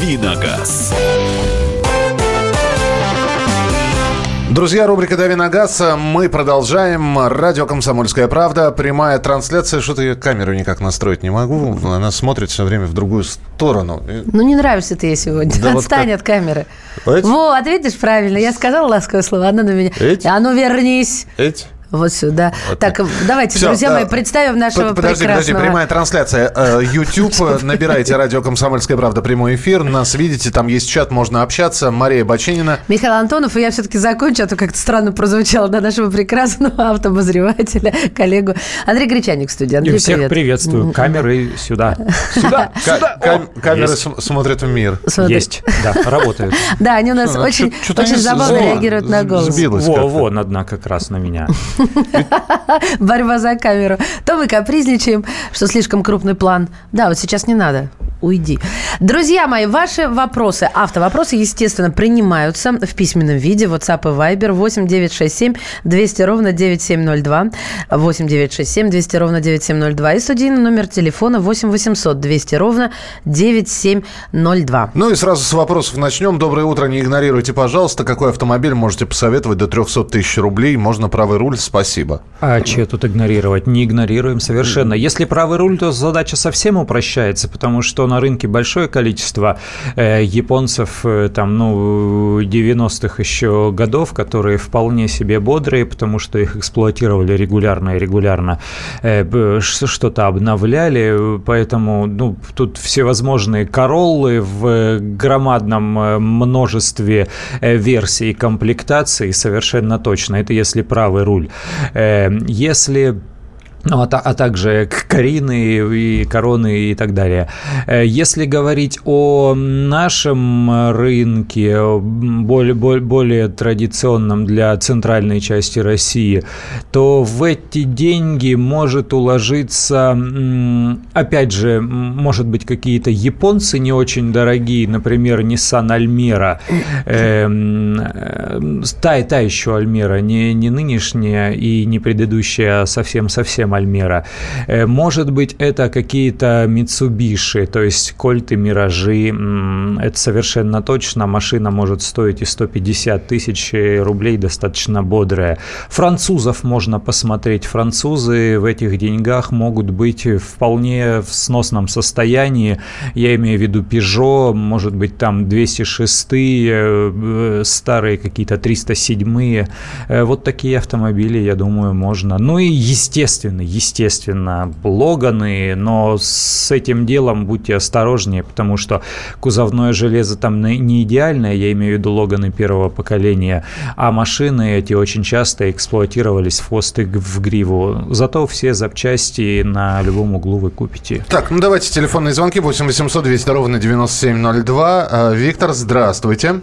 «Давиногаз». Друзья, рубрика «Дави на газ». Мы продолжаем. Радио «Комсомольская правда». Прямая трансляция. Что-то я камеру никак настроить не могу. Она смотрит все время в другую сторону. Ну, не нравишься ты ей сегодня. Да вот Отстань как- от камеры. Эти? Вот, видишь, правильно. Я сказала ласковое слово, она на меня. Эти? А ну, вернись. Эти? Вот сюда. Вот так, давайте, Всё, друзья мои, представим нашего Под- Подожди, подожди, прекрасного... прямая трансляция. Э, YouTube, набирайте радио «Комсомольская правда» прямой эфир. Нас видите, там есть чат, можно общаться. Мария Баченина. Михаил Антонов, и я все-таки закончу, а то как-то странно прозвучало до нашего прекрасного автообозревателя, коллегу Андрей Гречаник в студии. И Андрей, всех привет. приветствую. Камеры сюда. Сюда, сюда. Камеры смотрят в мир. Есть, да, работают. Да, они у нас Что, очень, забавно реагируют на голос. сбилось Во, вон одна как раз на меня. Борьба за камеру. То мы капризничаем, что слишком крупный план. Да, вот сейчас не надо. Уйди. Друзья мои, ваши вопросы, автовопросы, естественно, принимаются в письменном виде. WhatsApp и Viber 8 967 200 ровно 9702. 8 967 200 ровно 9702. И студийный номер телефона 8 800 200 ровно 9702. Ну и сразу с вопросов начнем. Доброе утро, не игнорируйте, пожалуйста. Какой автомобиль можете посоветовать до 300 тысяч рублей? Можно правый руль? Спасибо. А че тут игнорировать? Не игнорируем совершенно. Если правый руль, то задача совсем упрощается, потому что на рынке большое количество э, японцев, э, там, ну, 90-х еще годов, которые вполне себе бодрые, потому что их эксплуатировали регулярно и регулярно э, что-то обновляли, поэтому, ну, тут всевозможные короллы в э, громадном э, множестве э, версий и комплектаций, совершенно точно. Это если правый руль. Э, Если ну, а, а также Карины и Короны и так далее. Э, Если говорить о нашем рынке, более, более, более традиционном для центральной части России, то в эти деньги может уложиться, опять же, может быть, какие-то японцы не очень дорогие, например, Nissan Almera, Эм, э, та, та еще Альмера, не, не нынешняя и не предыдущая, а совсем-совсем Альмера. Э, Может быть, это какие-то Mitsubishi, то есть Кольты, Миражи. Это совершенно точно. Машина может стоить и 150 тысяч рублей, достаточно бодрая. Французов можно посмотреть. Французы в этих деньгах могут быть вполне в сносном состоянии. Я имею в виду Peugeot, может быть, там 206 э, старые какие-то 307 Э, Вот такие автомобили, я думаю, можно. Ну и естественно, естественно, Логаны, но с этим делом будьте осторожнее, потому что кузовное железо там не идеальное, я имею в виду Логаны первого поколения, а машины эти очень часто эксплуатировались в хвост и в гриву. Зато все запчасти на любом углу вы купите. Так, ну давайте телефонные звонки. 8 800 200 ровно 9702. Э, Виктор, здравствуйте.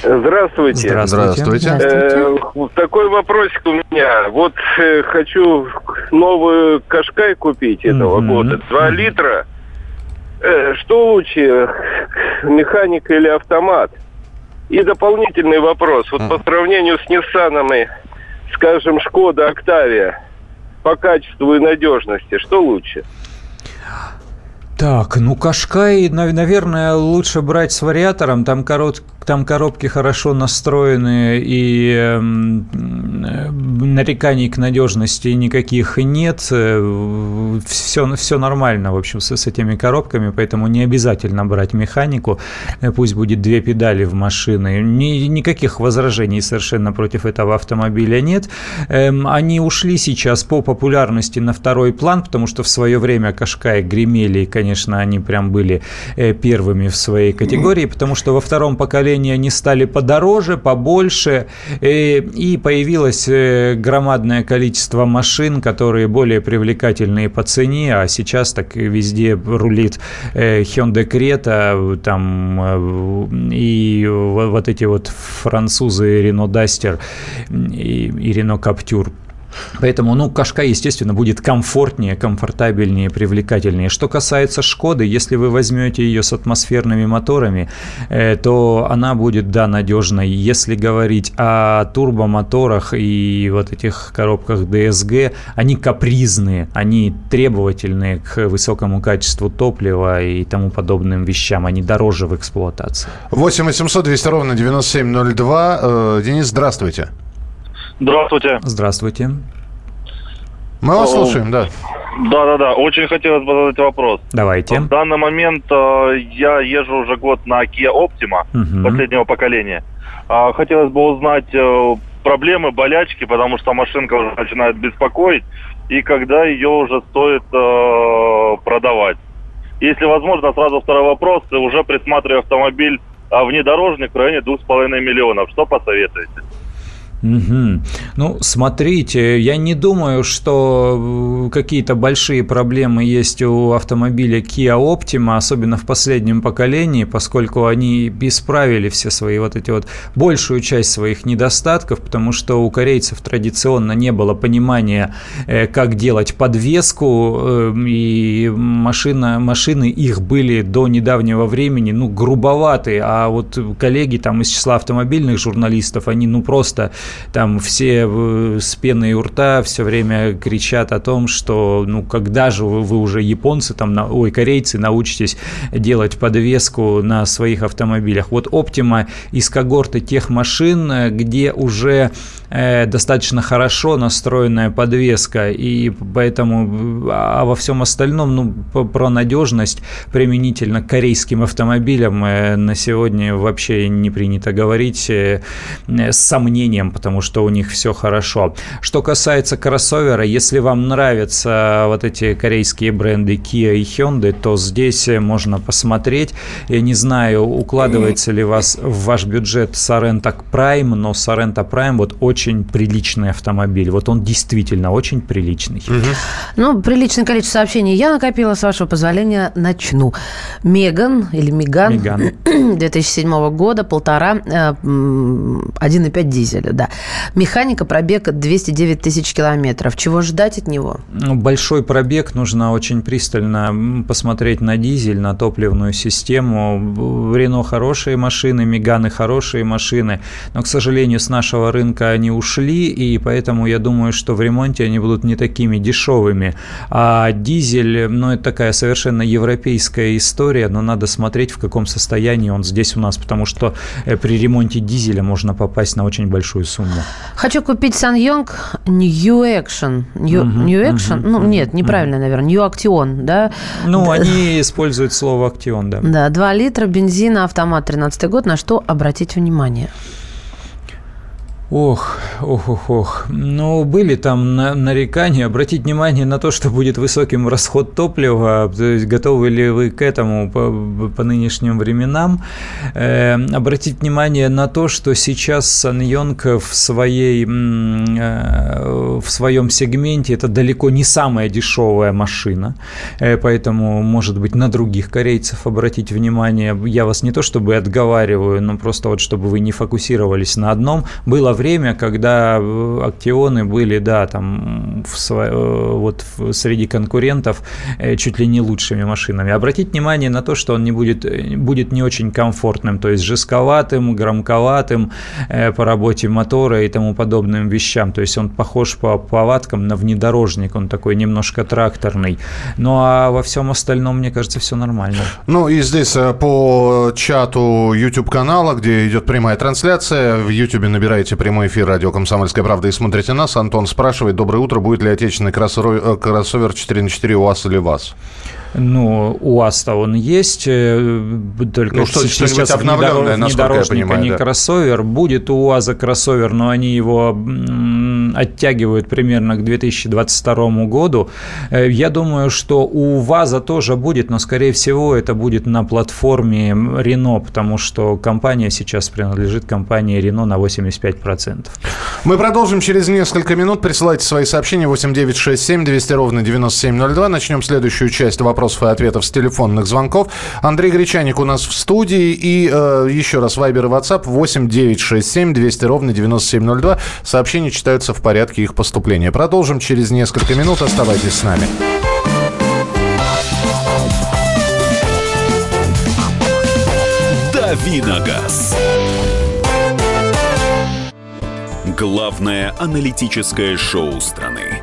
Здравствуйте. Здравствуйте. Здравствуйте. Э, такой вопросик у меня. Вот э, хочу новую Кашкай купить этого Мгм. года. Два Мгм. литра. Э, что лучше, механика или автомат? И дополнительный вопрос. Вот по сравнению с Ниссанами, скажем, Шкода Октавия, по качеству и надежности, что лучше? Так, ну Кашкай, нав- наверное, лучше брать с вариатором. Там, корот, там коробки хорошо настроены и эм, э, нареканий к надежности никаких нет. Все, все нормально, в общем, с, с этими коробками, поэтому не обязательно брать механику. Э, Пусть будет две педали в машине. Ни- никаких возражений совершенно против этого автомобиля нет. Эм, они ушли сейчас по популярности на второй план, потому что в свое время Кашкай гремели, и, конечно, они прям были э, первыми в своей категории, потому что во втором поколении они стали подороже, побольше, э, и появилось э, громадное количество машин, которые более привлекательные по цене, а сейчас так везде рулит э, Hyundai Creta, там и во- вот эти вот французы Renault Duster и Renault Captur. Поэтому, ну, Кашка, естественно, будет комфортнее, комфортабельнее, привлекательнее. Что касается Шкоды, если вы возьмете ее с атмосферными моторами, э, то она будет, да, надежной. Если говорить о турбомоторах и вот этих коробках DSG, они капризные, они требовательные к высокому качеству топлива и тому подобным вещам, они дороже в эксплуатации. 8 800 200 ровно 9702. Э, Денис, здравствуйте. Здравствуйте. Здравствуйте. Мы вас слушаем, да. Да-да-да, очень хотелось бы задать вопрос. Давайте. В данный момент э, я езжу уже год на Kia Optima Мгм. последнего поколения. А, хотелось бы узнать э, проблемы, болячки, потому что машинка уже начинает беспокоить, и когда ее уже стоит э, продавать. Если возможно, сразу второй вопрос. Уже присматриваю автомобиль а, внедорожник в районе 2,5 миллионов. Что посоветуете? Мгм. Ну, смотрите, я не думаю, что э, какие-то большие проблемы есть у автомобиля Kia Optima, особенно в последнем поколении, поскольку они исправили все свои вот эти вот большую часть своих недостатков, потому что у корейцев традиционно не было понимания, э, как делать подвеску, э, и машина, машины их были до недавнего времени, ну, грубоватые, а вот коллеги там из числа автомобильных журналистов, они, ну, просто там все э, с пеной у рта все время кричат о том, что ну когда же вы, вы уже японцы, там, на, ой, корейцы научитесь делать подвеску на своих автомобилях. Вот Optima из когорты тех машин, где уже э, достаточно хорошо настроенная подвеска, и поэтому, э, а во всем остальном, ну, про надежность применительно к корейским автомобилям э, на сегодня вообще не принято говорить э, э, с сомнением, потому что у них все хорошо. Что касается кроссовера, если вам нравятся вот эти корейские бренды Kia и Hyundai, то здесь э, можно посмотреть. Я не знаю, укладывается ли вас в ваш бюджет Sorento Prime, но Sorento Prime вот очень приличный автомобиль. Вот он действительно очень приличный. Ну, приличное количество сообщений я накопила, с вашего позволения, начну. Меган или Меган, Меган. 2007 года, полтора, э, м, 1,5 дизеля, да. Механика, пробег 209 тысяч километров. Чего ждать от него? Ну, Большой пробег, нужно очень пристально посмотреть на дизель, на топливную систему. Рено хорошие машины, Меганы хорошие машины, но, к сожалению, с нашего рынка они ушли, и поэтому я думаю, что в ремонте они будут не такими дешевыми. А дизель, ну, это такая совершенно европейская история, но надо смотреть, в каком состоянии он здесь у нас, потому что э, при ремонте дизеля можно попасть на очень большую сумму. Хочу купить Сanyонг New Action. New, New Action? ну, нет, неправильно, наверное. New Action, да? Ну, они используют слово «актион», да. Да, 2 литра бензина, автомат, 13 год. На что обратить внимание? Ох, ох, ох, ох. Ну, были там на- нарекания. Обратить внимание на то, что будет высоким расход топлива. То есть, готовы ли вы к этому по, по нынешним временам? Э, обратить внимание на то, что сейчас Саньонг в, своей, э, в своем сегменте это далеко не самая дешевая машина. Э, поэтому, может быть, на других корейцев обратить внимание. Я вас не то чтобы отговариваю, но просто вот чтобы вы не фокусировались на одном. Было время, когда э, актионы были, да, там в э, вот в- среди конкурентов э, чуть ли не лучшими машинами. Обратить внимание на то, что он не будет, будет не очень комфортным, то есть жестковатым, громковатым по работе мотора и тому подобным вещам. То есть он похож по повадкам на внедорожник, он такой немножко тракторный. Ну а во всем остальном, мне кажется, все нормально. Ну и здесь по чату YouTube-канала, где идет прямая трансляция, в YouTube набираете прямой эфир радио «Комсомольская правда» и смотрите нас. Антон спрашивает, доброе утро, будет ли отечественный э, кроссовер 4 на 4 у вас или вас? Ну, у УАЗ-то он есть, э, только Ну, что- сейчас я внедорожник, понимаю, а не да. кроссовер. Будет у УАЗа кроссовер, но они его оттягивают примерно к 2022 году. Э, Я думаю, что у ВАЗа тоже будет, но, скорее всего, это будет на платформе Рено, потому что компания сейчас принадлежит компании Рено на 85%. Мы продолжим через несколько минут. Присылайте свои сообщения 8967 200 ровно 9702. Начнем следующую часть вопроса вопросов и ответов с телефонных звонков. Андрей Гречаник у нас в студии. И э, еще раз, Вайбер и WhatsApp 8 967 200 ровно 9702. Сообщения читаются в порядке их поступления. Продолжим через несколько минут. Оставайтесь с нами. Давиногаз. Главное аналитическое шоу страны.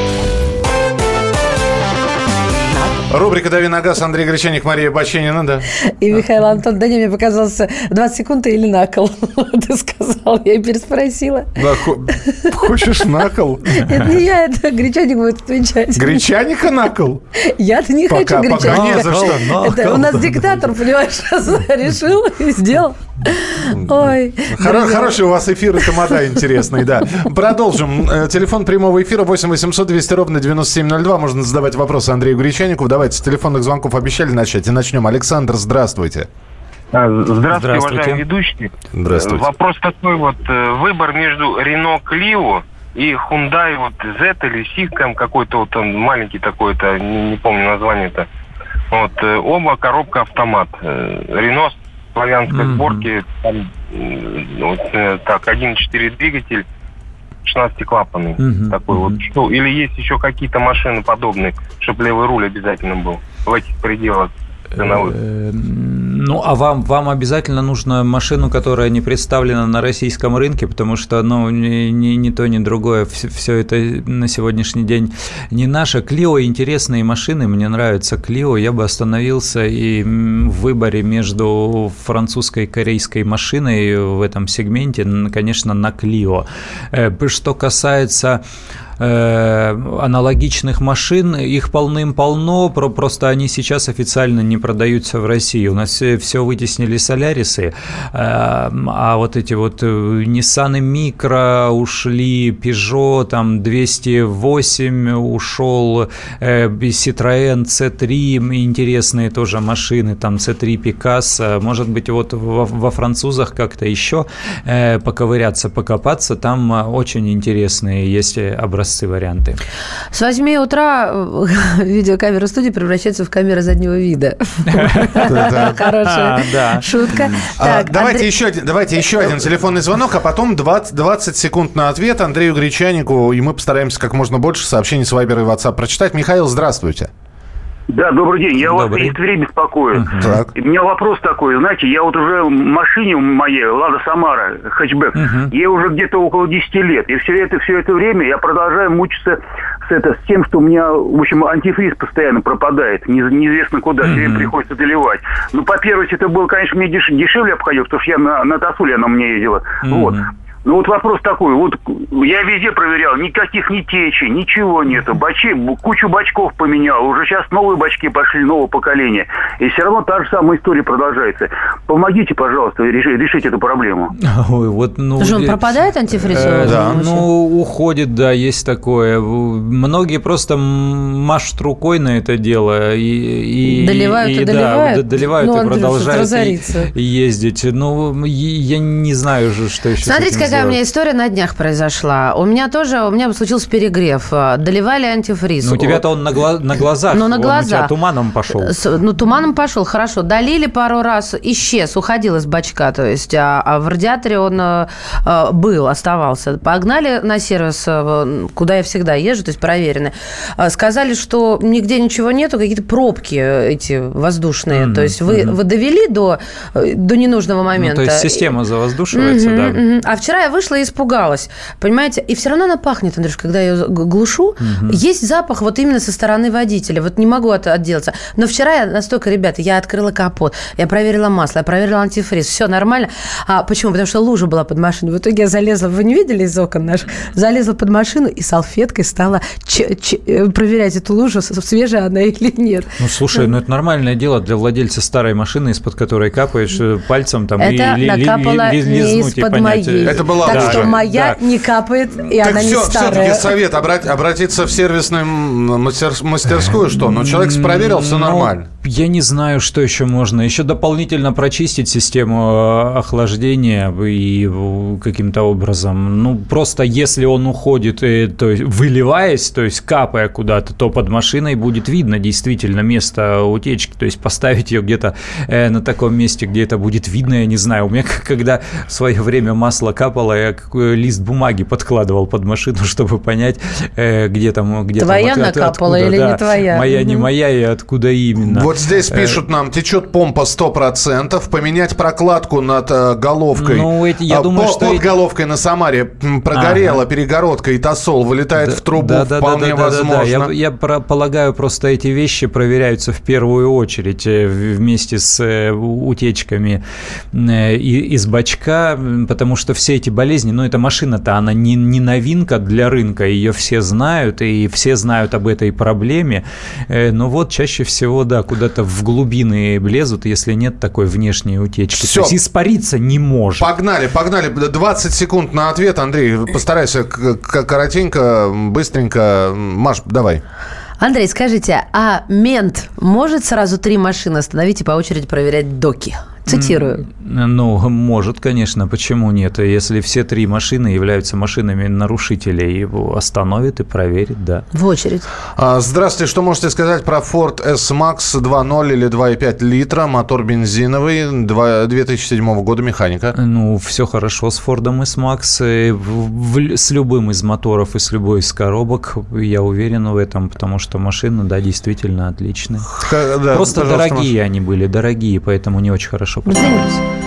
Рубрика «Дави на газ», Андрей Гречаник, Мария Баченина, да. И Михаил Антон, да не, мне показался 20 секунд или на кол. Ты сказал, я и переспросила. Да, хо- хочешь на кол? Это не я, это Гречаник будет отвечать. Гречаника на кол? Я-то не Пока- хочу пока Гречаника. не за что. Это у нас диктатор, понимаешь, решил и сделал. Ой. Хоро- Хороший у вас эфир, и тамада интересный, да. Продолжим. Э, Телефон прямого эфира 8 800 200 ровно 9702. Можно задавать вопросы Андрею Гречанику. Давайте с телефонных звонков обещали начать. И начнем. Александр, здравствуйте. А, Здравствуйте, Здравствуйте. уважаемый ведущий. Здравствуйте. Вопрос такой вот. э, Выбор между Renault Clio и Hyundai вот Z или Sicam какой-то вот он маленький такой-то, не, не помню название-то. Вот, э, оба коробка автомат. Renault славянской Мгм. сборки, там, вот, э, так, 1.4 двигатель, 16-клапанный. Мгм, Такой вот. мгм. Что, или есть еще какие-то машины подобные, чтобы левый руль обязательно был в этих пределах Э, Ну, а вам, вам обязательно нужна машину, которая не представлена на российском рынке, потому что, ну, ни, ни, ни то, ни другое, все, это на сегодняшний день не наше. Клио интересные машины, мне нравится Клио. Я бы остановился и в выборе между французской и корейской машиной в этом сегменте, конечно, на Клио. Э, Что касается аналогичных машин, их полным-полно, про- просто они сейчас официально не продаются в России. У нас все вытеснили Солярисы, э, а вот эти вот э, Nissan Micro ушли, Peugeot там 208 ушел, э, Citroën C3, интересные тоже машины, там C3 Picasso, может быть вот во, во французах как-то еще э, поковыряться, покопаться, там э, очень интересные есть э, образцы, варианты. С 8 утра э, видеокамера студии превращается в камеру заднего вида. Хорошая А, шутка. А, давайте, еще, один- давайте еще один телефонный звонок, а потом 20, 20 секунд на ответ Андрею Гречанику, и мы постараемся как можно больше сообщений с Viber и WhatsApp прочитать. Михаил, здравствуйте. Да, добрый день. Я вас Добрый. из Твери беспокою. Так. И У меня вопрос такой, знаете, я вот уже в машине моей, Лада Самара, хэтчбэк, ей уже где-то около 10 лет. И все это, все это время я продолжаю мучиться с, это, с тем, что у меня, в общем, антифриз постоянно пропадает. Не- неизвестно куда, все время приходится доливать. Ну, по первости, это было, конечно, мне деш- дешевле обходилось, потому что я на, на Тасуле она меня ездила. Вот. Ну вот вопрос такой, вот я везде проверял, никаких ни течи, ничего нету, бачи, кучу бачков поменял, уже сейчас новые бачки пошли, нового поколения, и все равно та же самая история продолжается. Помогите, пожалуйста, реши- решить эту проблему. Ой, вот, ну, Слушай, он пропадает антифриз? Э, Да. Ну, уходит, да, есть такое. Многие просто машут рукой на это дело и, и Доливают и да, доливают? д- доливают Ну, и Андрюша, продолжают разориться. и- ездить. Ну, я не знаю же, что еще. с Смотрите, этим какая у меня история на днях произошла. У меня тоже, у меня случился перегрев. А, Доливали антифриз. Ну, у тебя-то он на, гла- на глазах. Ну, на глазах. туманом пошел. С- ну, туманом пошел, хорошо. Долили пару раз, исчез, уходил из бачка. То есть, а, а в радиаторе он э, э, был, оставался. Погнали на сервис, э, куда я всегда езжу, то есть проверенный. А, Сказали, что нигде ничего нету, какие-то пробки э, эти воздушные. Мгм, То есть, вы, мгм. вы довели до, э, до ненужного Ну, момента. то есть система завоздушивается, Мгм, да. мгм. А вчера я вышла и испугалась. Понимаете? И все равно она пахнет, Андрюш, когда я ее глушу. Есть запах вот именно со стороны водителя. Вот не могу от, отделаться. Но вчера я настолько, ребята, я открыла капот, я проверила масло, чистота, проверила антифриз, все нормально. А почему? Потому что лужа была под машиной. В итоге я залезла, вы не видели из окон наших? Залезла под машину и салфеткой стала ч- ч- э, проверять эту лужу, свежая она или нет. Ну, слушай, ну это нормальное дело для владельца старой машины, из-под которой капаешь э, пальцем там Это и ли- ли- накапало ли- не из-под понять. моей. Это была так лужа. что моя Да. не капает, и Так она не все, старая. все-таки совет обрат- обратиться в сервисную мастерскую, что? Ну, человек проверил, все Ну, нормально. Я не знаю, что еще можно. Еще дополнительно прочистить систему э, охлаждения и э, каким-то образом. Ну, просто если он уходит, э, то есть выливаясь, то есть капая куда-то, то под машиной будет видно действительно место утечки. То есть поставить ее где-то э, на таком месте, где это будет видно, я не знаю. У меня когда в свое время масло капало, я лист бумаги подкладывал под машину, чтобы понять, э, где там, где Твоя там, от- накапала откуда, или не да. твоя? Моя, не моя, и откуда именно. Вот здесь Э, пишут нам, течет помпа 100%, поменять прокладку над э, головкой. Ну, эти- я А, думаю, по- что Под эти- головкой на Самаре прогорела перегородка, и тосол вылетает в трубу, Да, да, да, вполне да, да, да, да. возможно. Я, я про- полагаю, просто эти вещи проверяются в первую очередь э, вместе с утечками из бачка, потому что все эти болезни, ну, эта машина-то, она не, не новинка для рынка, ее все знают, и все знают об этой проблеме, но вот чаще всего, да, куда-то в глубины влезут, если нет такой внешней утечки. Всё. То есть испариться не может. Погнали, погнали. 20 секунд на ответ. Андрей, постарайся коротенько, быстренько. Маш, давай. Андрей, скажите, а мент может сразу три машины остановить и по очереди проверять доки? Цитирую. Ну, может, конечно, почему нет? Если все три машины являются машинами нарушителей, его остановит и проверит, да. В очередь. А, Здравствуйте, что можете сказать про Ford S-Max 2.0 или 2.5 литра, мотор бензиновый, два- 2007 года, механика? Ну, все хорошо с с Макс, э, с любым из моторов и с любой из коробок, я уверен в этом, потому что машины, да, действительно отличные. Да, Просто дорогие они были, дорогие, поэтому не очень хорошо Os vemos!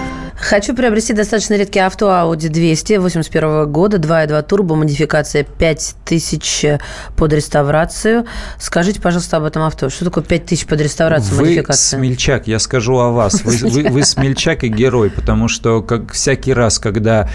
Хочу приобрести достаточно редкий авто Audi 200 81 года, 2.2 турбо, модификация 5000 под реставрацию. Скажите, пожалуйста, об этом авто. Что такое 5000 под реставрацию, Вы модификация? смельчак, я скажу о вас. Вы, вы- вы смельчак и герой, потому что как всякий раз, когда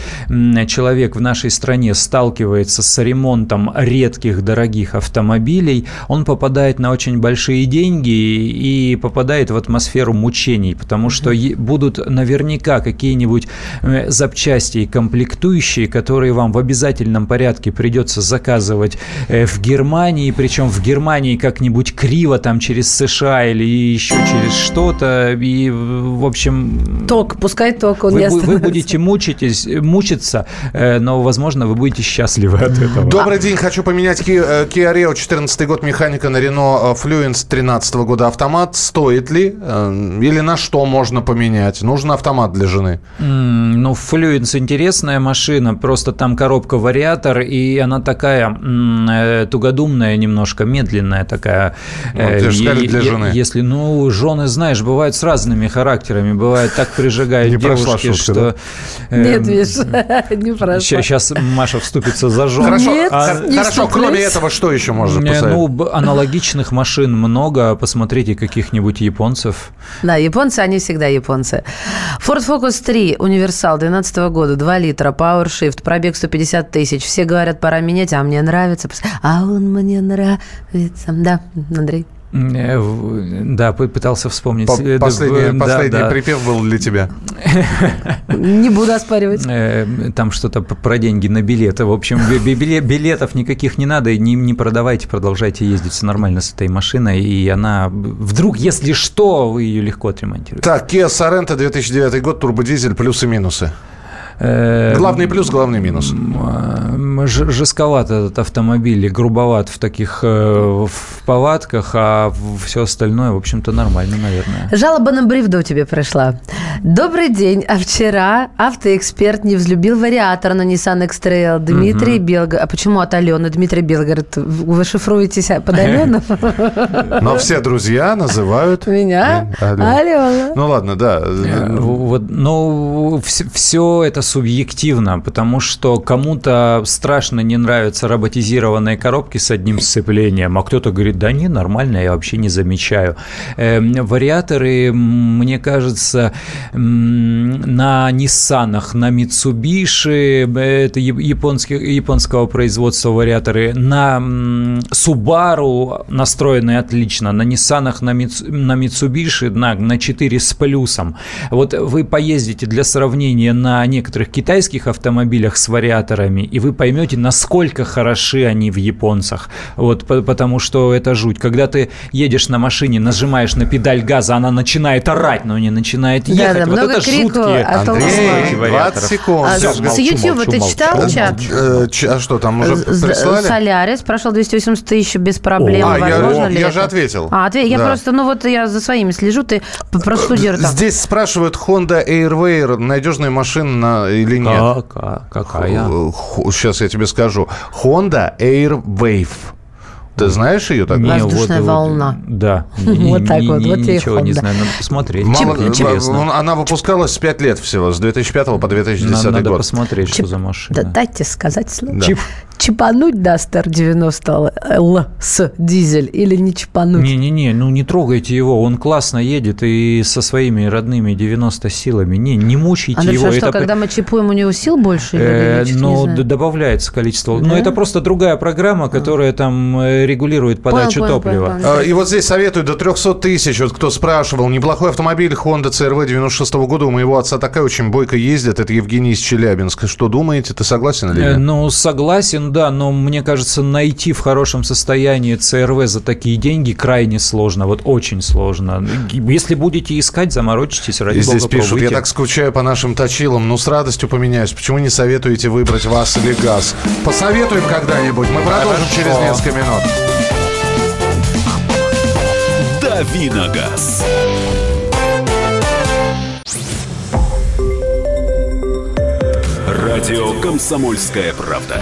человек в нашей стране сталкивается с ремонтом редких дорогих автомобилей, он попадает на очень большие деньги и попадает в атмосферу мучений, потому что будут наверняка какие-нибудь э, запчасти и комплектующие, которые вам в обязательном порядке придется заказывать э, в Германии, причем в Германии как-нибудь криво там через США или еще через что-то, и в общем... Ток, пускай ток, он Вы, не вы будете мучитесь, мучиться, э, но, возможно, вы будете счастливы от этого. Добрый день, хочу поменять Ki- Kia Rio 14 год механика на Renault Fluence 13 года автомат. Стоит ли или на что можно поменять? Нужен автомат для жены. М, Ну, Fluence интересная машина, просто там коробка-вариатор, и она такая э, тугодумная немножко, медленная такая. Ну, Э, те же сказали, для жены. Если, ну, жены, знаешь, бывают с разными характерами, бывает так прижигают Не девушки, шутка, что... э, Нет, видишь, не прошла. Сейчас Маша вступится за жен. Хорошо, Нет, хор- не хорошо вступлюсь. кроме этого, что еще можно посоветовать? Ну, аналогичных машин много. Посмотрите каких-нибудь японцев. Да, японцы, они всегда японцы. Ford Focus 3, универсал 2012 года, 2 литра, PowerShift, пробег 150 тысяч. Все говорят, пора менять, а мне нравится. А он мне нравится. Да, Андрей. Э, Да, пытался вспомнить. По- Э, Последний, да, последний да. припев был для тебя. Не буду оспаривать. Э, Там что-то про деньги на билеты. В общем, билетов никаких не надо. Не, не продавайте, продолжайте ездить все нормально с этой машиной. И она вдруг, если что, вы ее легко отремонтируете. Так, Kia Sorento 2009 год, турбодизель, плюсы и минусы. Э, Главный плюс, главный минус. Жестковат этот автомобиль, и грубоват в таких э, в повадках, а все остальное, в общем-то, нормально, наверное. Жалоба на бревду тебе пришла. Добрый день. А вчера автоэксперт не взлюбил вариатор на Nissan X-Trail. Дмитрий Белгород. А почему от Алены? Дмитрий Белгород. Вы шифруетесь под Алену? Но все друзья называют... Меня? Алена. Ну ладно, да. Э, Вот, ну, все это субъективно, потому что кому-то страшно не нравятся роботизированные коробки с одним сцеплением, а кто-то говорит, да не, нормально, я вообще не замечаю. Эм, вариаторы, мне кажется, на Ниссанах, на Mitsubishi, это японский, японского производства вариаторы, на Subaru настроенные отлично, на Ниссанах, на, на Mitsubishi, на, на 4 с плюсом. Вот вы поездите для сравнения на некоторых китайских автомобилях с вариаторами, и вы поймете, насколько хороши они в японцах. Вот, потому что это жуть. Когда ты едешь на машине, нажимаешь на педаль газа, она начинает орать, но не начинает ехать. Да, да, вот это жуткие а Андрей, 20 секунд. А, Все, с молчу, YouTube молчу, ты читал молчу. чат? Э, а что, там уже прислали? Солярис прошел 280 тысяч без проблем. А, Возможно я, ли я это? же ответил. А, ответ, я да. просто, ну вот я за своими слежу, ты простудируй. Здесь спрашивают Honda Airway, надежная машина или нет? Как, какая? Сейчас я тебе скажу. Honda Airwave. Ты знаешь ее так? Воздушная волна. Да. Вот так вот. Вот Ничего не знаю, надо посмотреть. Интересно. Она выпускалась с 5 лет всего, с 2005 по 2010 год. Надо посмотреть, что за машина. Дайте сказать слово чипануть Дастер 90 Л с дизель или не чипануть? Не-не-не, ну не трогайте его, он классно едет и со своими родными 90 силами. Не, не мучайте Андрюша, его. А что, это... когда мы чипуем, у него сил больше? Э, ну, добавляется количество. Да? Но это просто другая программа, которая там э, регулирует подачу понял, топлива. Понял, понял. И вот здесь советуют до 300 тысяч. Вот кто спрашивал, неплохой автомобиль Honda CRV 96 года. У моего отца такая очень бойко ездит. Это Евгений из Челябинска. Что думаете? Ты согласен или э, нет? Ну, согласен, да, но мне кажется, найти в хорошем состоянии ЦРВ за такие деньги крайне сложно, вот очень сложно. Если будете искать, заморочитесь, ради здесь бога, пишут, пробуйте. я так скучаю по нашим точилам, ну с радостью поменяюсь. Почему не советуете выбрать вас или газ? Посоветуем когда-нибудь. Мы продолжим Хорошо. через несколько минут. Давиногаз. Радио «Комсомольская правда».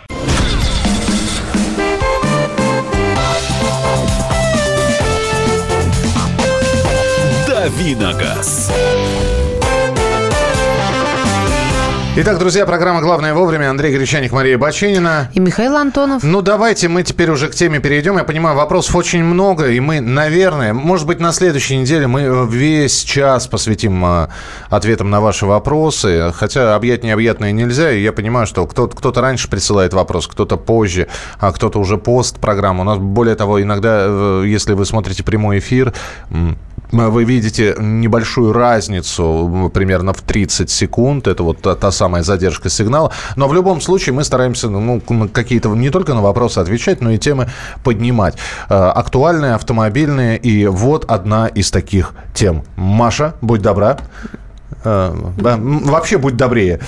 Давиногаз. Итак, друзья, программа «Главное вовремя». Андрей Гречаник, Мария Баченина. И Михаил Антонов. Ну, давайте мы теперь уже к теме перейдем. Я понимаю, вопросов очень много, и мы, наверное, может быть, на следующей неделе мы весь час посвятим а, ответам на ваши вопросы. Хотя объять необъятное нельзя, и я понимаю, что кто-то, кто-то раньше присылает вопрос, кто-то позже, а кто-то уже пост программу. У нас, более того, иногда, э, если вы смотрите прямой эфир, вы видите небольшую разницу, примерно в 30 секунд. Это вот та, та самая задержка сигнала. Но в любом случае мы стараемся ну, какие-то не только на вопросы отвечать, но и темы поднимать. Э, актуальные, автомобильные. И вот одна из таких тем. Маша, будь добра. Э, вообще будь добрее.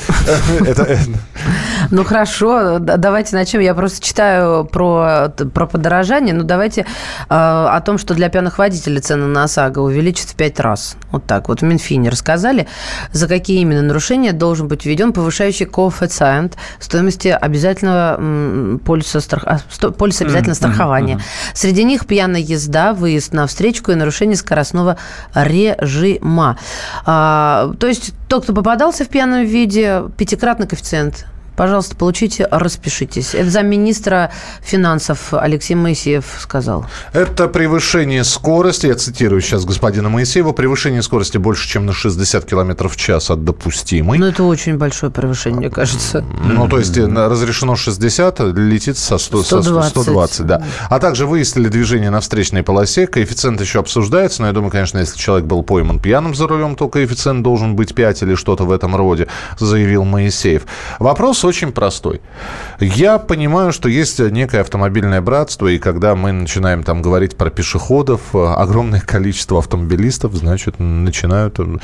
Ну хорошо, давайте начнем. Я просто читаю про, про подорожание. Ну давайте э, о том, что для пьяных водителей цены на ОСАГО увеличат в пять раз. Вот так вот. В Минфине рассказали, за какие именно нарушения должен быть введен повышающий коэффициент стоимости обязательного полиса, страх... А, полиса обязательного страхования. Среди них пьяная езда, выезд на встречку и нарушение скоростного режима. А, то есть тот, кто попадался в пьяном виде, пятикратный коэффициент Пожалуйста, получите, распишитесь. Это замминистра финансов Алексей Моисеев сказал. Это превышение скорости, я цитирую сейчас господина Моисеева, превышение скорости больше, чем на 60 км в час от допустимой. Ну, это очень большое превышение, мне кажется. Ну, то есть разрешено 60, летит со 100, 120. 120, да. А также выяснили движение на встречной полосе, коэффициент еще обсуждается, но я думаю, конечно, если человек был пойман пьяным за рулем, то коэффициент должен быть 5 или что-то в этом роде, заявил Моисеев. Вопрос очень простой. Я понимаю, что есть некое автомобильное братство, и когда мы начинаем там говорить про пешеходов, э, огромное количество автомобилистов, значит, начинают э,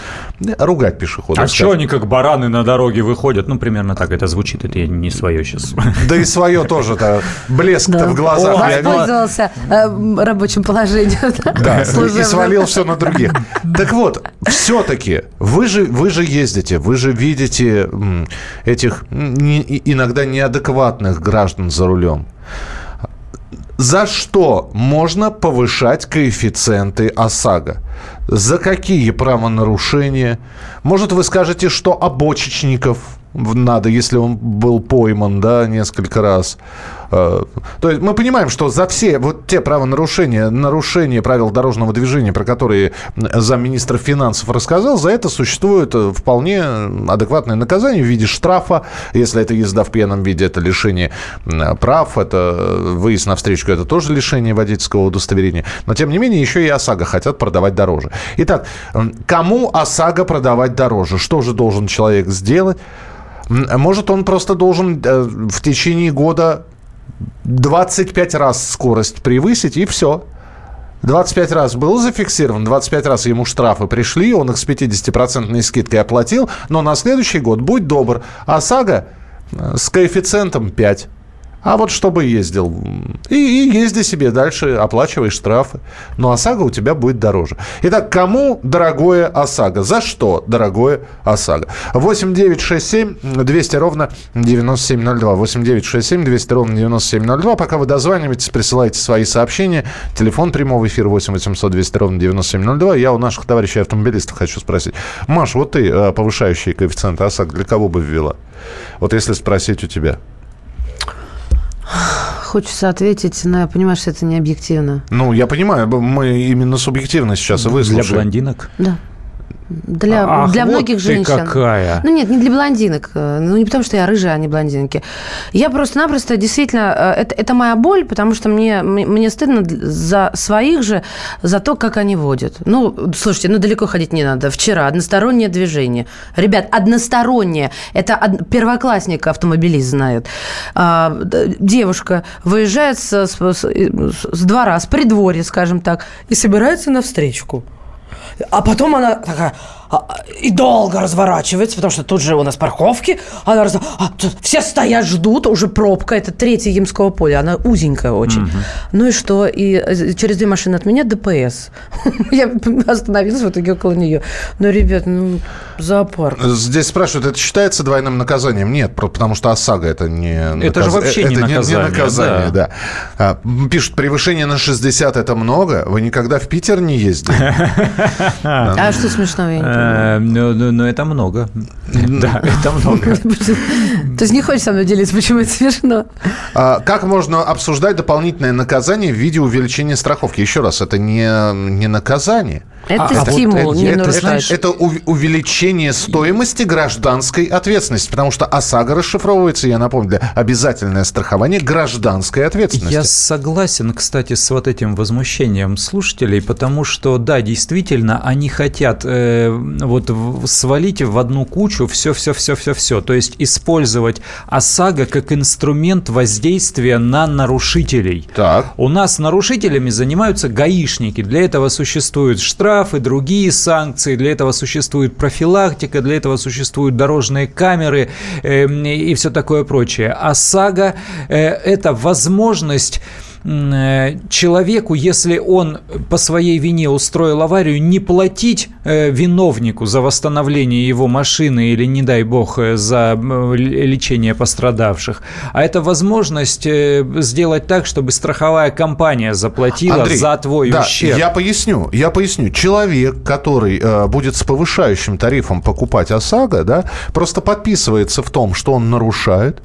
ругать пешеходов. А что они как бараны на дороге выходят? Ну, примерно так это звучит, это я не свое сейчас. Да и свое тоже-то, блеск-то в глазах. Воспользовался э, рабочим положением. Да, и свалил все на других. Так вот, все-таки, вы же, вы же ездите, вы же видите этих не, иногда неадекватных граждан за рулем. За что можно повышать коэффициенты ОСАГО? За какие правонарушения? Может, вы скажете, что обочечников надо, если он был пойман, да, несколько раз. Э, то есть мы понимаем, что за все вот те правонарушения, нарушения правил дорожного движения, про которые замминистра финансов рассказал, за это существует э, вполне адекватное наказание в виде штрафа. Если это езда в пьяном виде, это лишение прав, это выезд на встречку, это тоже лишение водительского удостоверения. Но, тем не менее, еще и ОСАГО хотят продавать дороже. Итак, кому ОСАГО продавать дороже? Что же должен человек сделать? Может, он просто должен э, в течение года 25 раз скорость превысить, и все. 25 раз был зафиксирован, 25 раз ему штрафы пришли, он их с 50% скидкой оплатил, но на следующий год, будь добр, ОСАГО э, с коэффициентом 5. А вот чтобы ездил. И, и езди себе дальше, оплачивай штрафы. Но ОСАГО у тебя будет дороже. Итак, кому дорогое ОСАГО? За что дорогое ОСАГО? 8 9 6 7 200 ровно 9702. 8 9 6 7 200 ровно 9702. Пока вы дозваниваетесь, присылайте свои сообщения. Телефон прямого эфира 8 800 200 ровно 9702. Я у наших товарищей автомобилистов хочу спросить. Маш, вот ты э, повышающий коэффициент ОСАГО для кого бы ввела? Вот если спросить у тебя. Хочется ответить, но я понимаю, что это не объективно. Ну, я понимаю, мы именно субъективно сейчас и выслушаем. Для блондинок? Да. Для, Ах, для вот многих ты женщин. какая. Ну нет, не для блондинок. Ну не потому, что я рыжая, а не блондинки. Я просто-напросто действительно... э, Это, это моя боль, потому что мне, мне стыдно за своих же, за то, как они водят. Ну, слушайте, ну далеко ходить не надо. Вчера одностороннее движение. Ребят, одностороннее. Это од- первоклассник автомобилист знает. А, девушка выезжает с, с, с- с двора, с придворья, скажем так, и собирается на встречку. А потом она такая а, и долго разворачивается, потому что тут же у нас парковки. Она раз... а, тут все стоят, ждут, уже пробка. Это третье Ямского поля. Она узенькая очень. Ну и что? И э, через две машины от меня ДПС. Я остановилась в итоге около нее. Ну, ребят, ну, зоопарк. Здесь спрашивают, это считается двойным наказанием? Нет, потому что ОСАГО это не Это же вообще не это наказание, наказание, да. А, Пишут, превышение на 60 это много. Вы никогда в Питер не ездили? А что смешного? Э, Ну, ну, ну, это много. Да, это много. То есть не хочешь со мной делиться, почему это смешно? А, Как можно обсуждать дополнительное наказание в виде увеличения страховки? Еще раз, это не, не наказание. Это А вот стимул, это- не это, знаешь, это ув- увеличение стоимости гражданской ответственности, потому что ОСАГО расшифровывается, я напомню, для обязательное страхование гражданской ответственности. Я согласен, кстати, с вот этим возмущением слушателей, потому что, да, действительно, они хотят э, вот свалить в одну кучу все-все-все-все-все, то есть использовать ОСАГО как инструмент воздействия на нарушителей. Так. У нас нарушителями занимаются гаишники. Для этого существуют штрафы, другие санкции, для этого существует профилактика, для этого существуют дорожные камеры э, и все такое прочее. ОСАГО э, – это возможность человеку, если он по своей вине устроил аварию, не платить э, виновнику за восстановление его машины или, не дай бог, э, за лечение пострадавших, а это возможность э, сделать так, чтобы страховая компания заплатила Андрей, за твой да, ущерб. Я поясню, я поясню. Человек, который э, будет с повышающим тарифом покупать ОСАГО, да, просто подписывается в том, что он нарушает,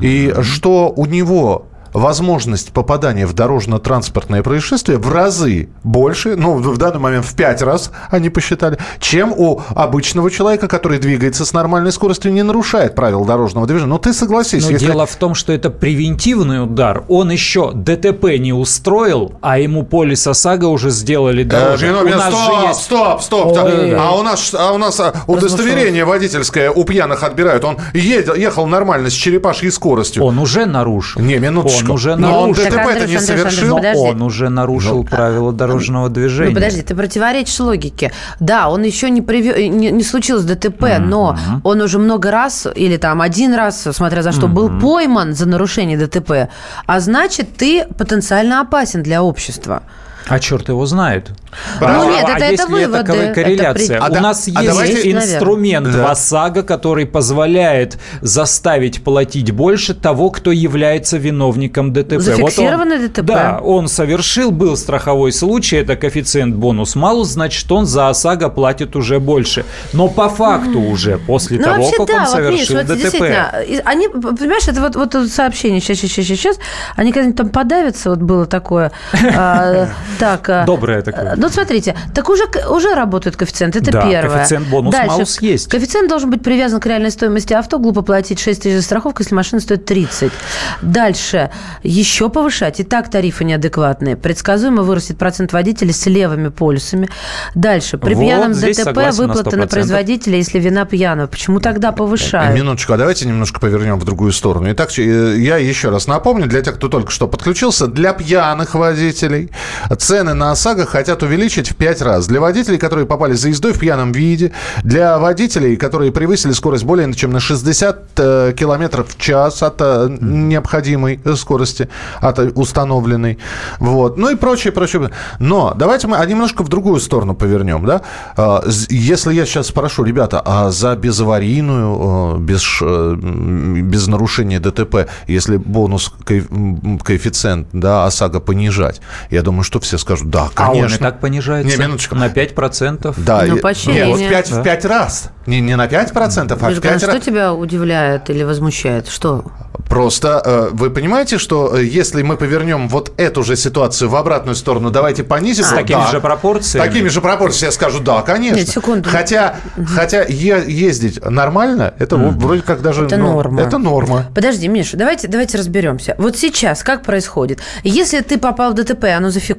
и что у него возможность попадания в дорожно-транспортное происшествие в разы больше, ну, в данный момент в пять раз они посчитали, чем у обычного человека, который двигается с нормальной скоростью, не нарушает правил дорожного движения. Ну, ты согласись. Но если- дело в том, что это превентивный удар. Он еще ДТП не устроил, а ему полис ОСАГО уже сделали Э, дороже. минут, У нас же стоп, есть- стоп, стоп, Ой. А у нас, а у нас а, удостоверение водительское у пьяных отбирают. Он едел, ехал нормально с черепашьей скоростью. Он уже нарушил. Не, минуточку. Он уже Но он нарушил. Так, ДТП-то Андрюш, не Андрюш, совершил. Он уже нарушил правила дорожного движения. Ну, подожди, ты противоречишь логике. Да, он еще не, приве- не, не случилось ДТП, но он уже много раз, или там один раз, смотря за что, был пойман за нарушение ДТП. А значит, ты потенциально опасен для общества. А черт его знает. Ну, а, нет, а это- есть это ли выводы, таковая это корреляция? при- А У да- нас а есть давайте- инструмент Да. ОСАГО, который позволяет заставить платить больше того, кто является виновником ДТП. Зафиксированное вот он, ДТП. Да, он совершил, был страховой случай, это коэффициент бонус-малус, значит, он за ОСАГО платит уже больше. Но по факту уже, после Ну, того, вообще, как да, он вот, совершил вот ДТП. и они, понимаешь, это вот, вот это сообщение, сейчас, сейчас, сейчас, сейчас, они когда-нибудь там подавятся, вот было такое. Так. а, Доброе такое. Ну, смотрите, так уже, уже работает коэффициент, это Да, первое. коэффициент бонус-малус Дальше. есть. Коэффициент должен быть привязан к реальной стоимости авто, глупо платить 6 тысяч за страховку, если машина стоит 30. Дальше. Еще повышать. И так тарифы неадекватные. Предсказуемо вырастет процент водителей с левыми полюсами. Дальше. При Вот пьяном ДТП на выплата на 100%. производителя, если вина пьяного. Почему тогда повышают? Минуточку, а давайте немножко повернем в другую сторону. Итак, э, я еще раз напомню, для тех, кто только что подключился, для пьяных водителей цены на ОСАГО хотят увеличить в 5 раз. Для водителей, которые попали за ездой в пьяном виде, для водителей, которые превысили скорость более чем на 60 э, километров в час от э, необходимой э, скорости, от э, установленной. Вот. Ну и прочее, прочее. Но давайте мы а, немножко в другую сторону повернем. Да? А, Если я сейчас спрошу, ребята, а за безаварийную, без, без нарушения ДТП, если бонус коэффициент да, ОСАГО понижать, я думаю, что все скажут, да, А конечно. он и так понижается Не, минуточку. на 5%. Да, Ну, и- поощрение. нет, в 5, Да. в пять раз. Не, не на 5%, а Миш, в 5 что раз. тебя удивляет или возмущает? Что? Просто э, вы понимаете, что э, если мы повернем вот эту же ситуацию в обратную сторону, давайте понизим. С вот, такими да. же пропорциями? Такими же пропорциями. Я скажу, да, конечно. Нет, секунду. Хотя, хотя е- ездить нормально, это в- вроде как даже... Это ну, норма. Это норма. Подожди, Миша, давайте, давайте разберемся. Вот сейчас как происходит? Если ты попал в ДТП, оно зафиксировано,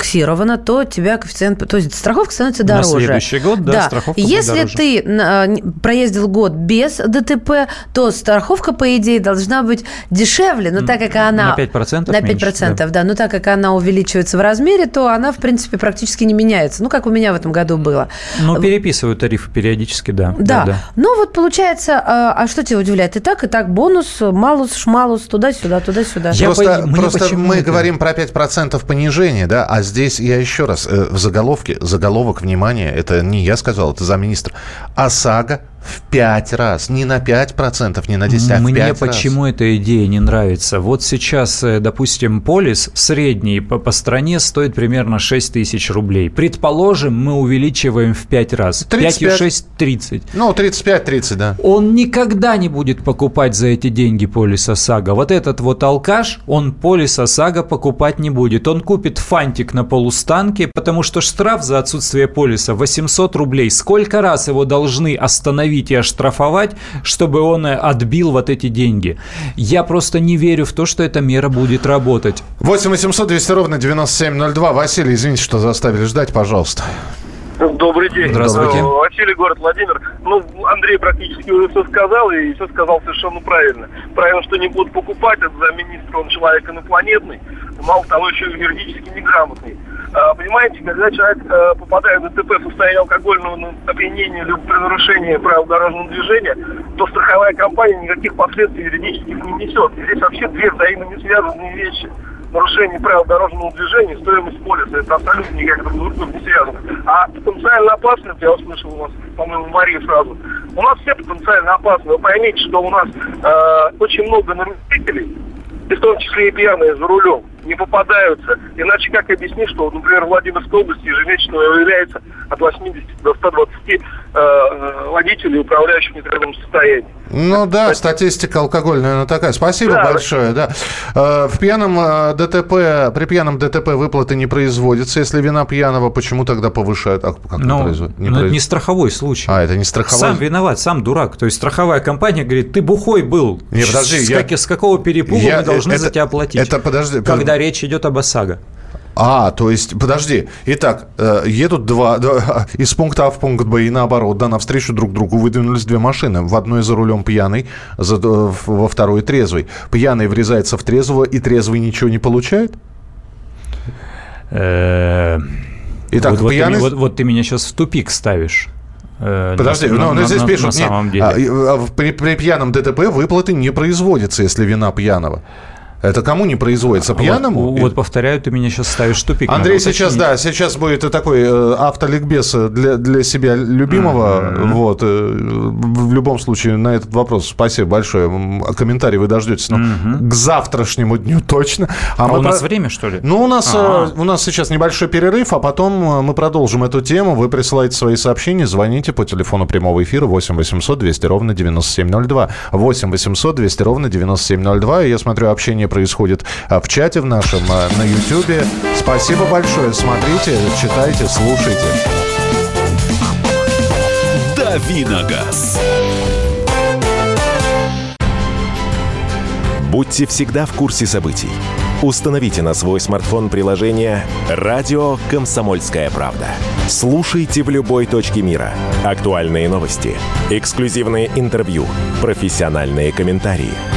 то тебя коэффициент, то есть страховка становится На дороже. следующий год, да, страховка будет Если дороже. ты на- не- проездил год без ДТП, то страховка, по идее, должна быть дешевле, но так как она... На 5% На меньше, 5%, да. Но так как она увеличивается в размере, то она, в принципе, практически не меняется. Ну, как у меня в этом году было. Ну, переписывают тарифы периодически, да. Да. Ну вот получается, а, а что тебя удивляет? И так, и так бонус, малус, шмалус, туда-сюда, туда-сюда. Просто мне просто мы это- говорим про 5% понижения, да, а здесь я еще раз, э, в заголовке, заголовок, внимание, это не я сказал, это замминистра, ОСАГО в 5 раз, не на 5%, не на 10, а в Мне 5 раз. почему эта идея не нравится? Вот сейчас, э, допустим, полис средний по, по стране стоит примерно 6 тысяч рублей. Предположим, мы увеличиваем в 5 раз. 5 и 35. 6 – 30. Ну, 35-30, да. Он никогда не будет покупать за эти деньги полис ОСАГО. Вот этот вот алкаш, он полис ОСАГО покупать не будет. Он купит фантик на полустанке, потому что штраф за отсутствие полиса 800 рублей. Сколько раз его должны остановить и оштрафовать, чтобы он э, отбил вот эти деньги? Я просто не верю в то, что эта мера будет работать. 8 800 200 ровно 9702. Василий, извините, что заставили ждать, пожалуйста. Добрый день. Здравствуйте. Э, Василий, город Владимир. Ну, Андрей практически уже все сказал, и все сказал совершенно правильно. Правильно, что не будут покупать, это замминистра, он человек инопланетный, мало того, еще юридически неграмотный. А, понимаете, когда человек э, попадает в ДТП в состоянии алкогольного ну, опьянения либо при нарушении правил дорожного движения, то страховая компания никаких последствий юридических не несет. Здесь вообще две взаимно не связанные вещи нарушение правил дорожного движения, стоимость полиса. Это абсолютно никак друг с другом не связано. А потенциально опасность, я услышал у вас, по-моему, Марии фразу, у нас все потенциально опасны. Вы поймите, что у нас э, очень много нарушителей, и в том числе и пьяные за рулем, не попадаются. Иначе как объяснить, что, например, в Владимирской области ежемесячно выявляется от 80 до 120 э, э, водителей, управляющих в нетрезвом состоянии. Ну да, статистика алкогольная, она такая. Спасибо Да. большое, да. Э, В пьяном э, ДТП, при пьяном ДТП выплаты не производятся. Если вина пьяного, почему тогда повышают? А как не Но, производят? Не но это не страховой случай. А, это не страховой? Сам виноват, сам дурак. То есть страховая компания говорит, ты бухой был. Не, подожди, с, я- как- с какого перепугу Я- мы должны это- за тебя платить? это, подожди, Когда речь идет об ОСАГО. А, то есть, подожди. Итак, э, едут два, два- из пункта А в пункт Б и наоборот, да, навстречу друг другу выдвинулись две машины. В одной за рулем пьяный, за- э, во второй трезвый. Пьяный врезается в трезвого, и трезвый ничего не получает? Э, Итак, вот, пьяный- меня- вот- вот ты меня сейчас в тупик ставишь. Подожди, на- ну, на- ну, здесь на- пишут, на не, самом деле. а, а, в- при, при пьяном ДТП выплаты не производятся, если вина пьяного. Это кому не производится? Пьяному? Вот, вот повторяю, ты меня сейчас ставишь в тупик. Андрей сейчас, да, сейчас будет и такой э, автоликбез для, для себя любимого. Mm-hmm. Вот. Э, в любом случае, на этот вопрос спасибо большое. Комментарий вы дождетесь. Но mm-hmm. к завтрашнему дню точно. А, а мы у нас про... время, что ли? Ну, у нас, а у нас сейчас небольшой перерыв, а потом мы продолжим эту тему. Вы присылаете свои сообщения, звоните по телефону прямого эфира 8 800 200 ровно 9702. 8 800 200 ровно 9702. И я смотрю, общение происходит а, в чате в нашем, а, на YouTube. Спасибо большое. Смотрите, читайте, слушайте. Давиногаз. Будьте всегда в курсе событий. Установите на свой смартфон приложение «Радио Комсомольская правда». Слушайте в любой точке мира. Актуальные новости, эксклюзивные интервью, профессиональные комментарии –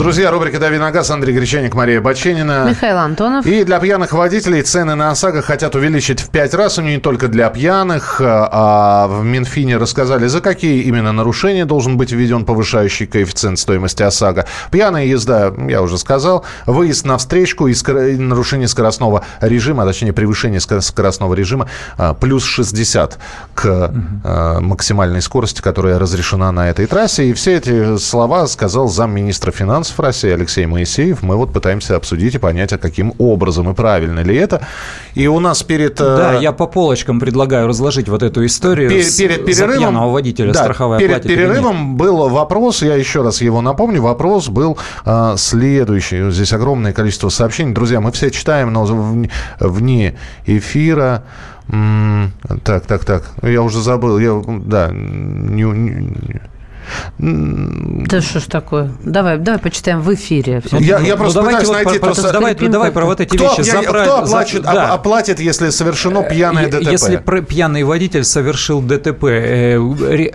Друзья, рубрика «Дави на газ». Андрей Гречаник, Мария Баченина. Михаил Антонов. И для пьяных водителей цены на ОСАГО хотят увеличить в пять раз. И не только для пьяных. А в Минфине рассказали, за какие именно нарушения должен быть введен повышающий коэффициент стоимости ОСАГО. Пьяная езда, я уже сказал. Выезд на встречку и нарушение скоростного режима, а точнее превышение скоростного режима, а, плюс 60 к угу. максимальной скорости, которая разрешена на этой трассе. И все эти слова сказал замминистра финансов финансов России Алексей Моисеев. Мы вот пытаемся обсудить и понять, а каким образом и правильно ли это. И у нас перед... Э, да, я по полочкам предлагаю разложить вот эту историю перед, перед перерывом, водителя да, страховая перед перерывом был вопрос, я еще раз его напомню, вопрос был э, следующий. Здесь огромное количество сообщений. Друзья, мы все читаем, но вне эфира... Так, так, так. Я уже забыл. Я, да, не, не, да что ж такое? Давай, давай почитаем в эфире. Я, я ну, просто пытаюсь вот найти... Про, просто, давай, давай про вот эти кто, вещи. Я, Запра... Кто оплачет, за, да. оплатит, если совершено пьяное ДТП? Если пьяный водитель совершил ДТП. Э,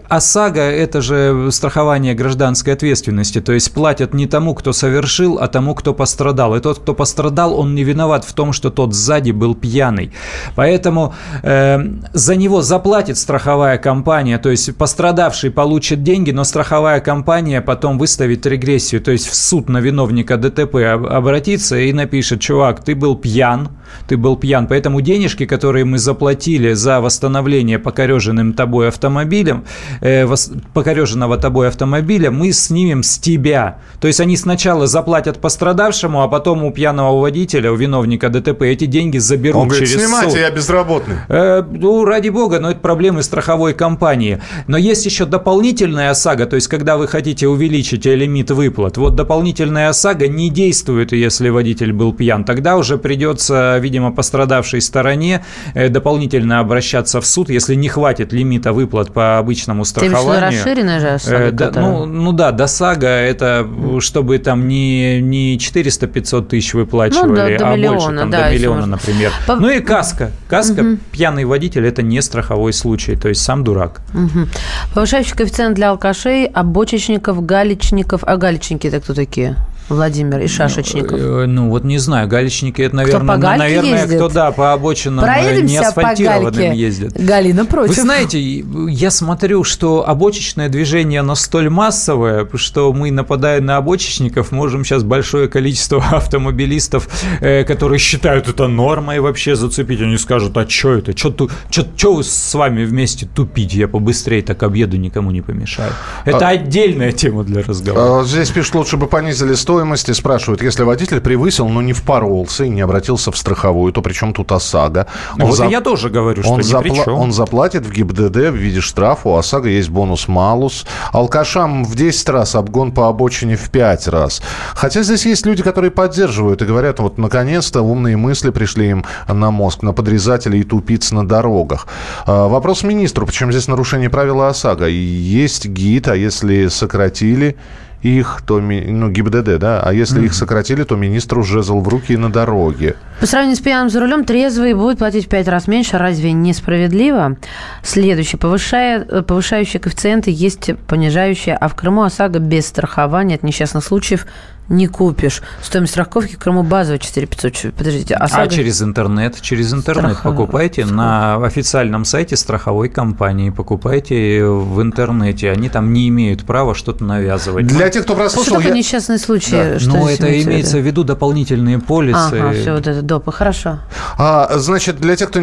ОСАГО – это же страхование гражданской ответственности. То есть платят не тому, кто совершил, а тому, кто пострадал. И тот, кто пострадал, он не виноват в том, что тот сзади был пьяный. Поэтому э, за него заплатит страховая компания. То есть пострадавший получит деньги, но страховая компания потом выставит регрессию, то есть в суд на виновника ДТП обратится и напишет, чувак, ты был пьян, ты был пьян, поэтому денежки, которые мы заплатили за восстановление покореженным тобой автомобилем, э, покореженного тобой автомобиля, мы снимем с тебя. То есть они сначала заплатят пострадавшему, а потом у пьяного водителя, у виновника ДТП эти деньги заберут Он говорит, через снимайте, суд. я безработный. Э, ну, ради бога, но это проблемы страховой компании. Но есть еще дополнительная ОСАГО, то есть когда вы хотите увеличить лимит выплат. Вот дополнительная ОСАГО не действует, если водитель был пьян. Тогда уже придется видимо, пострадавшей стороне э, дополнительно обращаться в суд, если не хватит лимита выплат по обычному страхованию. Ты расширенная же ОСАГО? Э, да, ну, ну да, ДОСАГО это чтобы там не, не 400-500 тысяч выплачивали, ну, да, до а миллиона, больше, там, да, до миллиона, например. По... Ну и каска. Каска, угу. пьяный водитель, это не страховой случай, то есть сам дурак. Угу. Повышающий коэффициент для алкашей, обочечников, галечников. А галечники это кто такие? Владимир, и Шашечников? Ну, ну вот не знаю, галечники это, наверное, кто по наверное, ездит? кто да, по обочинам э, Проедемся не асфальтированным ездит. Галина против. Вы знаете, я смотрю, что обочечное движение настолько массовое, что мы, нападая на обочечников, можем сейчас большое количество автомобилистов, э, которые считают это нормой вообще зацепить. Они скажут, а что это? Что вы с вами вместе тупить? Я побыстрее так объеду, никому не помешаю. Это а, отдельная тема для разговора. А, здесь пишут, лучше бы понизили стоимость стоимости спрашивают, если водитель превысил, но не впоролся и не обратился в страховую, то при чем тут ОСАГО? Он вот за... я тоже говорю, что он, запла... он заплатит в ГИБДД в виде штрафа, у ОСАГО есть бонус-малус. Алкашам в 10 раз, обгон по обочине в 5 раз. Хотя здесь есть люди, которые поддерживают и говорят, вот наконец-то умные мысли пришли им на мозг, на подрезателей и тупиц на дорогах. А, вопрос министру, почему здесь нарушение правила ОСАГО? Есть гид, а если сократили их, то ну, ГИБДД, да, а если их сократили, то министру жезл в руки и на дороге. По сравнению с пьяным за рулем, трезвый будет платить в пять раз меньше. Разве несправедливо? Следующее. Повышая, повышающие коэффициенты есть понижающие, а в Крыму ОСАГО без страхования от несчастных случаев не купишь. Стоимость страховки Крыму базовая 4500. Чё, Подождите, А ОСАГО... через интернет? Через интернет Страховой. покупайте на официальном сайте страховой компании. Покупайте в интернете. Они там не имеют права что-то навязывать. Для тех, кто Что прослушал, такое я- несчастный случай? Да. Что Ну, это имеется в виду дополнительные полисы. Ага, все, вот это допы. Хорошо. А, значит, для тех, кто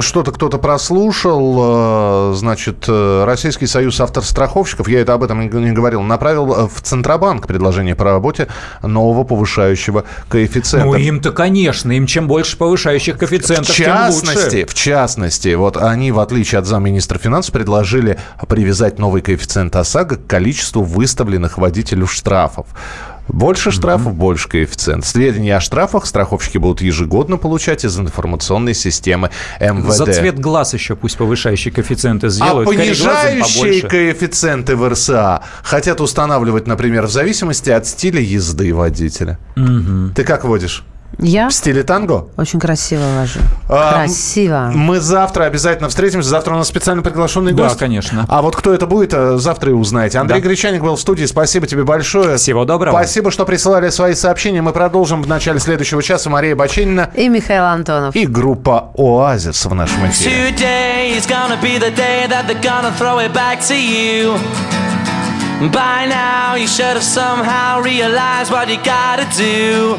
что-то кто-то прослушал, э, значит, э, Российский союз автостраховщиков, я это об этом не говорил, направил э, в Центробанк предложение по работе нового повышающего коэффициента. Ну, им-то, конечно, им чем больше повышающих В коэффициентов, частности, тем лучше. в частности, вот они, в отличие от замминистра финансов, предложили привязать новый коэффициент ОСАГО к количеству выставленных водителю штрафов. Больше штрафов, больше коэффициент. Сведения о штрафах страховщики будут ежегодно получать из информационной системы МВД. За цвет глаз еще пусть повышающие коэффициенты А сделают. кореглазым понижающие коэффициенты в РСА хотят устанавливать, например, в зависимости от стиля езды водителя. Мгм. Ты как водишь? Я В стиле танго? очень красиво вожу. А, Красиво. Мы завтра обязательно встретимся. Завтра у нас специально приглашенный Да, гость. конечно. А вот кто это будет, э, завтра и узнаете. Андрей Да. Гречаник был в студии. Спасибо тебе большое. Всего доброго. Спасибо, что присылали свои сообщения. Мы продолжим в начале следующего часа. Мария Баченина И Михаил Антонов. и группа «Оазис» в нашем эфире. By now, you should have somehow realized what you gotta do.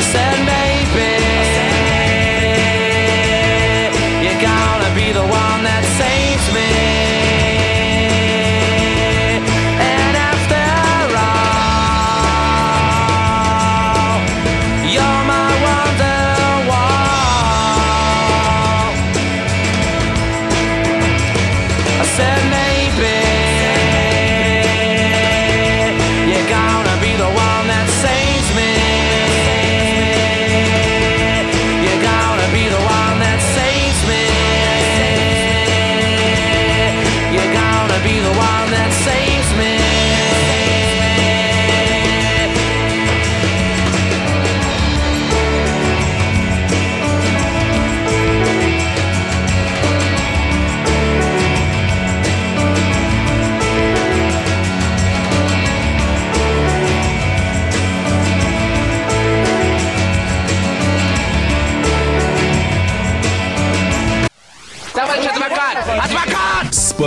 I said maybe.